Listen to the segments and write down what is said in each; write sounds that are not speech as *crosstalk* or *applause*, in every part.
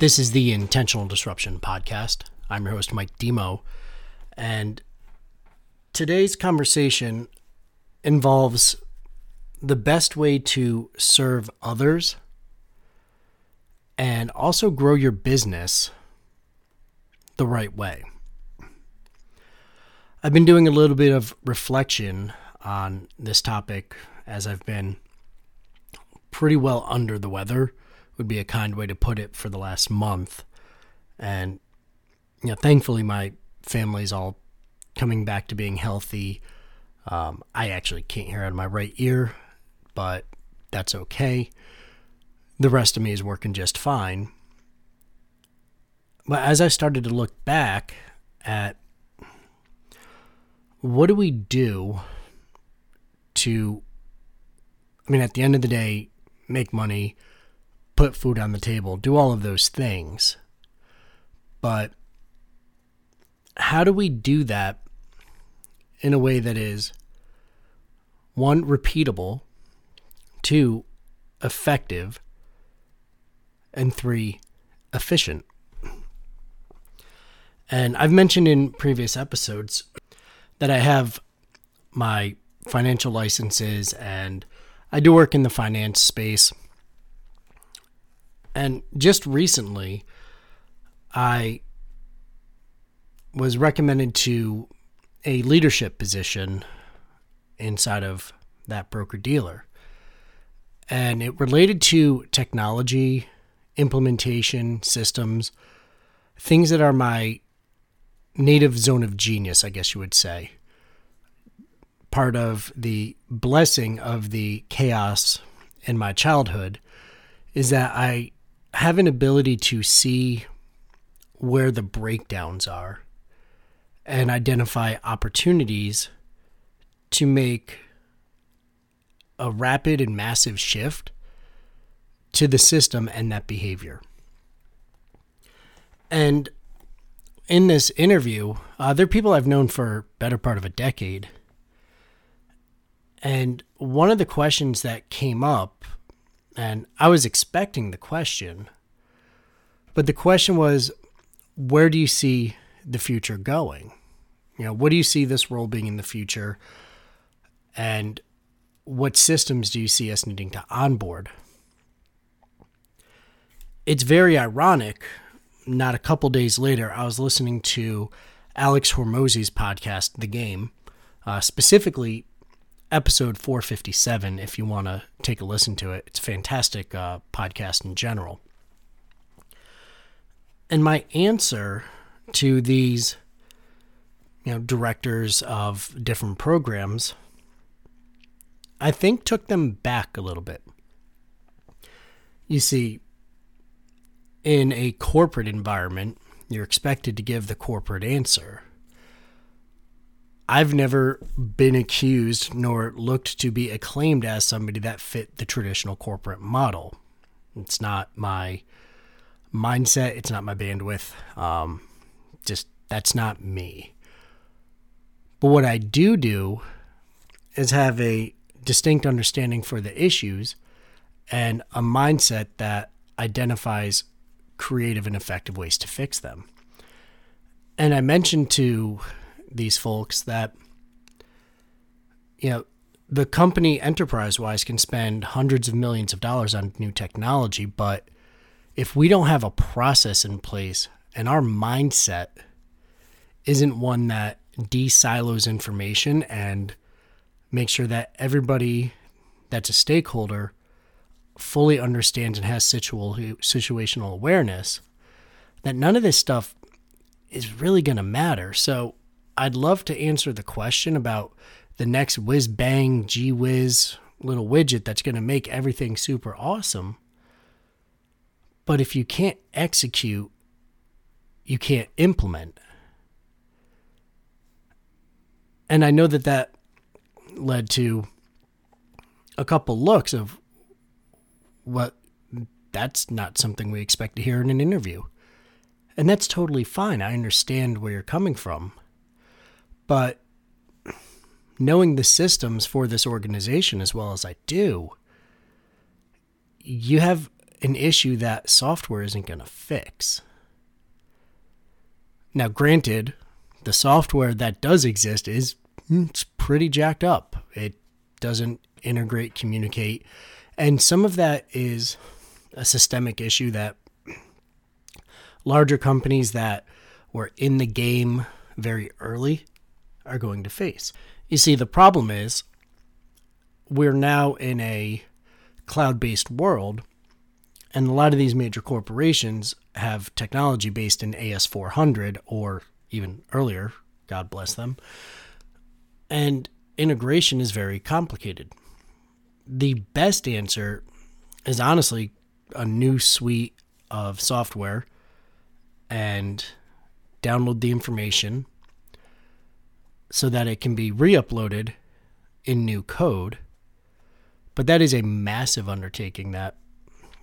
This is the Intentional Disruption Podcast. I'm your host, Mike Demo. And today's conversation involves the best way to serve others and also grow your business the right way. I've been doing a little bit of reflection on this topic as I've been pretty well under the weather would be a kind way to put it for the last month. And you know thankfully my family's all coming back to being healthy. Um, i actually can't hear out of my right ear but that's okay. The rest of me is working just fine. But as i started to look back at what do we do to I mean at the end of the day make money, put food on the table, do all of those things. But how do we do that in a way that is one repeatable, two effective, and three efficient? And I've mentioned in previous episodes that I have my financial licenses and I do work in the finance space. And just recently, I was recommended to a leadership position inside of that broker dealer. And it related to technology, implementation, systems, things that are my native zone of genius, I guess you would say part of the blessing of the chaos in my childhood is that I have an ability to see where the breakdowns are and identify opportunities to make a rapid and massive shift to the system and that behavior. And in this interview, uh, there are people I've known for better part of a decade and one of the questions that came up, and I was expecting the question, but the question was, where do you see the future going? You know, what do you see this world being in the future? And what systems do you see us needing to onboard? It's very ironic. Not a couple days later, I was listening to Alex Hormozi's podcast, The Game, uh, specifically episode 457 if you want to take a listen to it. It's a fantastic uh, podcast in general. And my answer to these you know directors of different programs I think took them back a little bit. You see in a corporate environment, you're expected to give the corporate answer. I've never been accused nor looked to be acclaimed as somebody that fit the traditional corporate model. It's not my mindset, it's not my bandwidth. Um, just that's not me. But what I do do is have a distinct understanding for the issues and a mindset that identifies creative and effective ways to fix them. And I mentioned to these folks that you know the company enterprise wise can spend hundreds of millions of dollars on new technology but if we don't have a process in place and our mindset isn't one that de-silos information and makes sure that everybody that's a stakeholder fully understands and has situational awareness that none of this stuff is really going to matter. So I'd love to answer the question about the next whiz bang, gee whiz little widget that's going to make everything super awesome. But if you can't execute, you can't implement. And I know that that led to a couple looks of what that's not something we expect to hear in an interview. And that's totally fine. I understand where you're coming from. But knowing the systems for this organization as well as I do, you have an issue that software isn't going to fix. Now, granted, the software that does exist is mm, it's pretty jacked up. It doesn't integrate, communicate, and some of that is a systemic issue that larger companies that were in the game very early are going to face. You see, the problem is we're now in a cloud based world, and a lot of these major corporations have technology based in AS400 or even earlier, God bless them. And integration is very complicated. The best answer is honestly a new suite of software and download the information so that it can be re uploaded in new code. But that is a massive undertaking that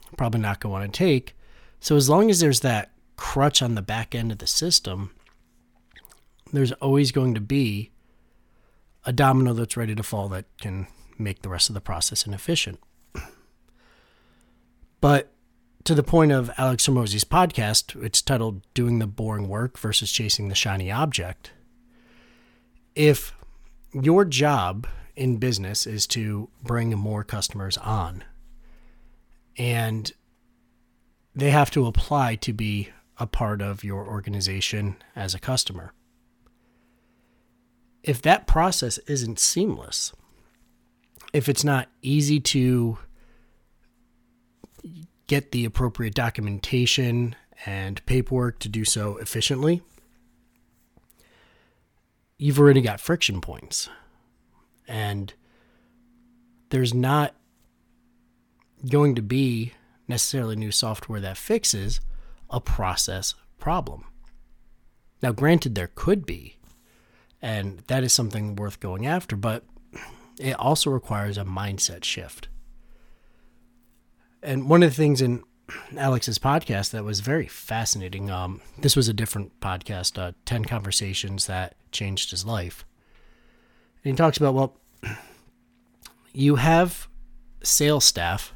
I'm probably not going to want to take. So, as long as there's that crutch on the back end of the system, there's always going to be a domino that's ready to fall that can make the rest of the process inefficient. But to the point of Alex Hormozi's podcast, it's titled Doing the Boring Work versus Chasing the Shiny Object. If your job in business is to bring more customers on and they have to apply to be a part of your organization as a customer. If that process isn't seamless, if it's not easy to get the appropriate documentation and paperwork to do so efficiently, you've already got friction points. And there's not going to be necessarily new software that fixes a process problem. Now, granted, there could be, and that is something worth going after, but it also requires a mindset shift. And one of the things in Alex's podcast that was very fascinating, um, this was a different podcast, uh, 10 Conversations That Changed His Life. And he talks about, well, *clears throat* you have sales staff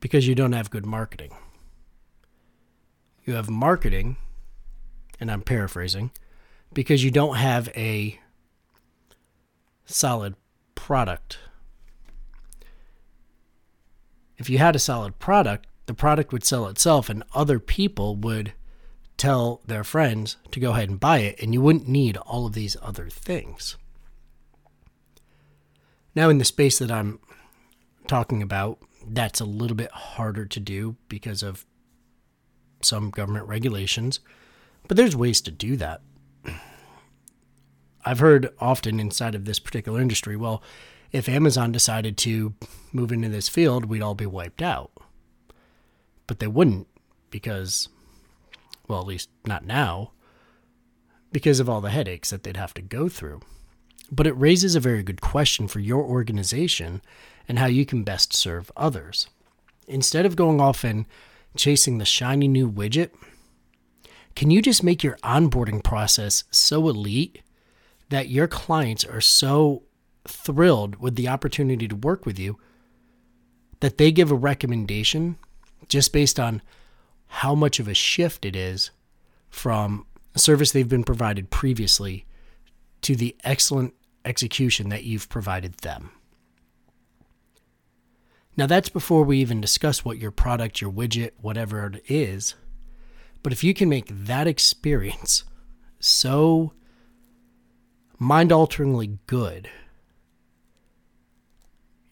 because you don't have good marketing. You have marketing, and I'm paraphrasing, because you don't have a solid product. If you had a solid product, the product would sell itself, and other people would tell their friends to go ahead and buy it, and you wouldn't need all of these other things. Now, in the space that I'm talking about, that's a little bit harder to do because of some government regulations, but there's ways to do that. I've heard often inside of this particular industry, well, if Amazon decided to move into this field, we'd all be wiped out. But they wouldn't because, well, at least not now, because of all the headaches that they'd have to go through. But it raises a very good question for your organization and how you can best serve others. Instead of going off and chasing the shiny new widget, can you just make your onboarding process so elite that your clients are so thrilled with the opportunity to work with you that they give a recommendation just based on how much of a shift it is from service they've been provided previously to the excellent execution that you've provided them. Now, that's before we even discuss what your product, your widget, whatever it is. But if you can make that experience so mind alteringly good,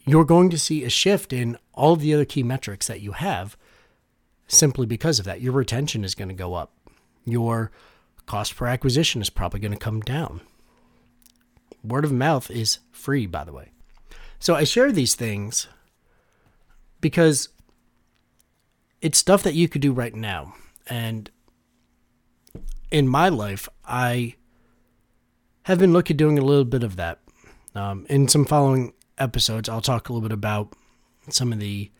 you're going to see a shift in all the other key metrics that you have simply because of that. Your retention is going to go up, your cost per acquisition is probably going to come down. Word of mouth is free, by the way. So I share these things because it's stuff that you could do right now. And in my life, I have been looking at doing a little bit of that. Um, in some following episodes, I'll talk a little bit about some of the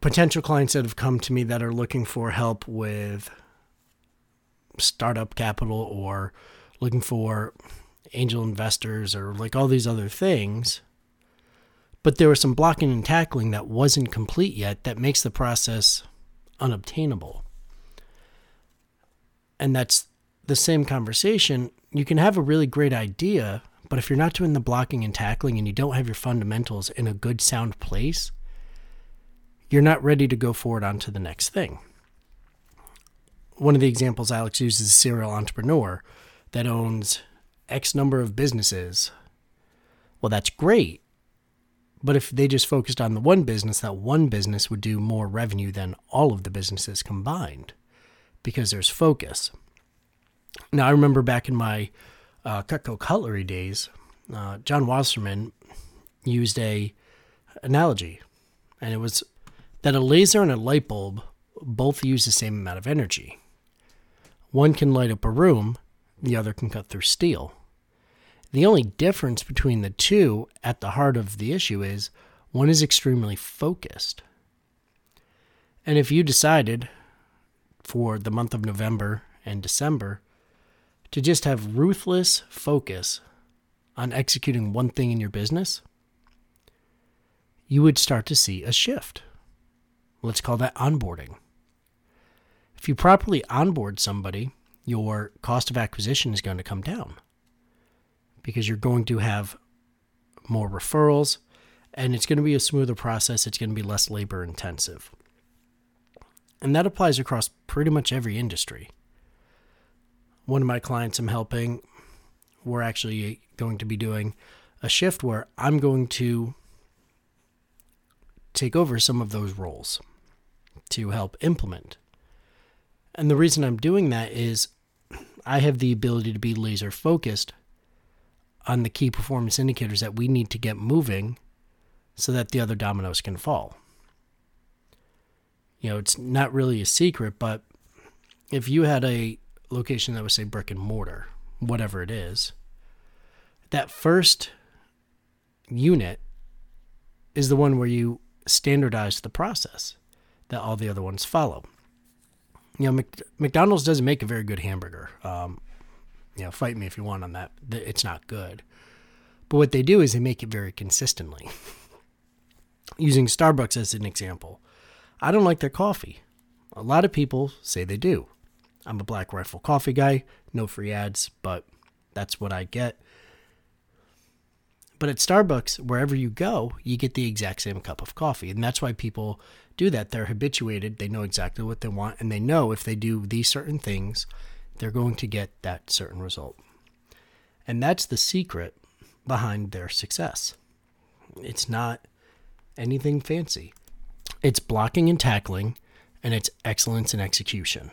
potential clients that have come to me that are looking for help with startup capital or looking for angel investors or like all these other things but there was some blocking and tackling that wasn't complete yet that makes the process unobtainable. And that's the same conversation. You can have a really great idea, but if you're not doing the blocking and tackling and you don't have your fundamentals in a good, sound place, you're not ready to go forward onto the next thing. One of the examples Alex uses is a serial entrepreneur that owns X number of businesses. Well, that's great. But if they just focused on the one business, that one business would do more revenue than all of the businesses combined because there's focus. Now, I remember back in my uh, Cutco Cutlery days, uh, John Wasserman used a analogy, and it was that a laser and a light bulb both use the same amount of energy. One can light up a room, the other can cut through steel. The only difference between the two at the heart of the issue is one is extremely focused. And if you decided for the month of November and December to just have ruthless focus on executing one thing in your business, you would start to see a shift. Let's call that onboarding. If you properly onboard somebody, your cost of acquisition is going to come down because you're going to have more referrals and it's going to be a smoother process. It's going to be less labor intensive. And that applies across pretty much every industry. One of my clients I'm helping, we're actually going to be doing a shift where I'm going to take over some of those roles to help implement. And the reason I'm doing that is I have the ability to be laser focused on the key performance indicators that we need to get moving so that the other dominoes can fall. You know, it's not really a secret, but if you had a location that was, say, brick and mortar, whatever it is, that first unit is the one where you standardize the process that all the other ones follow. You know, McDonald's doesn't make a very good hamburger. Um, you know, fight me if you want on that. It's not good. But what they do is they make it very consistently. *laughs* Using Starbucks as an example, I don't like their coffee. A lot of people say they do. I'm a Black Rifle coffee guy, no free ads, but that's what I get. But at Starbucks, wherever you go, you get the exact same cup of coffee. And that's why people do that. They're habituated, they know exactly what they want, and they know if they do these certain things, they're going to get that certain result. And that's the secret behind their success. It's not anything fancy, it's blocking and tackling, and it's excellence in execution.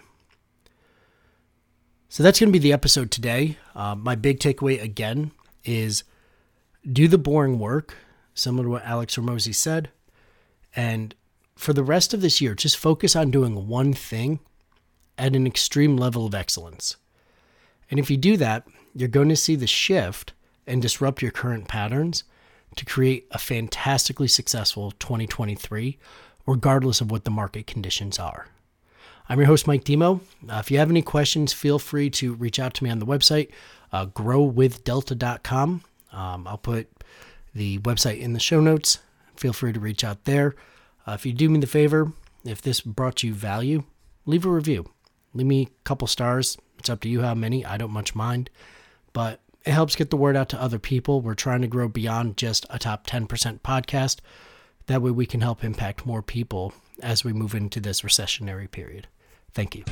So that's going to be the episode today. Uh, my big takeaway again is do the boring work, similar to what Alex Hormozi said. And for the rest of this year, just focus on doing one thing at an extreme level of excellence. And if you do that, you're going to see the shift and disrupt your current patterns to create a fantastically successful 2023, regardless of what the market conditions are. I'm your host, Mike Demo. Uh, if you have any questions, feel free to reach out to me on the website, uh, growwithdelta.com. Um, I'll put the website in the show notes. Feel free to reach out there. Uh, if you do me the favor, if this brought you value, leave a review. Leave me a couple stars. It's up to you how many. I don't much mind. But it helps get the word out to other people. We're trying to grow beyond just a top 10% podcast. That way we can help impact more people as we move into this recessionary period. Thank you.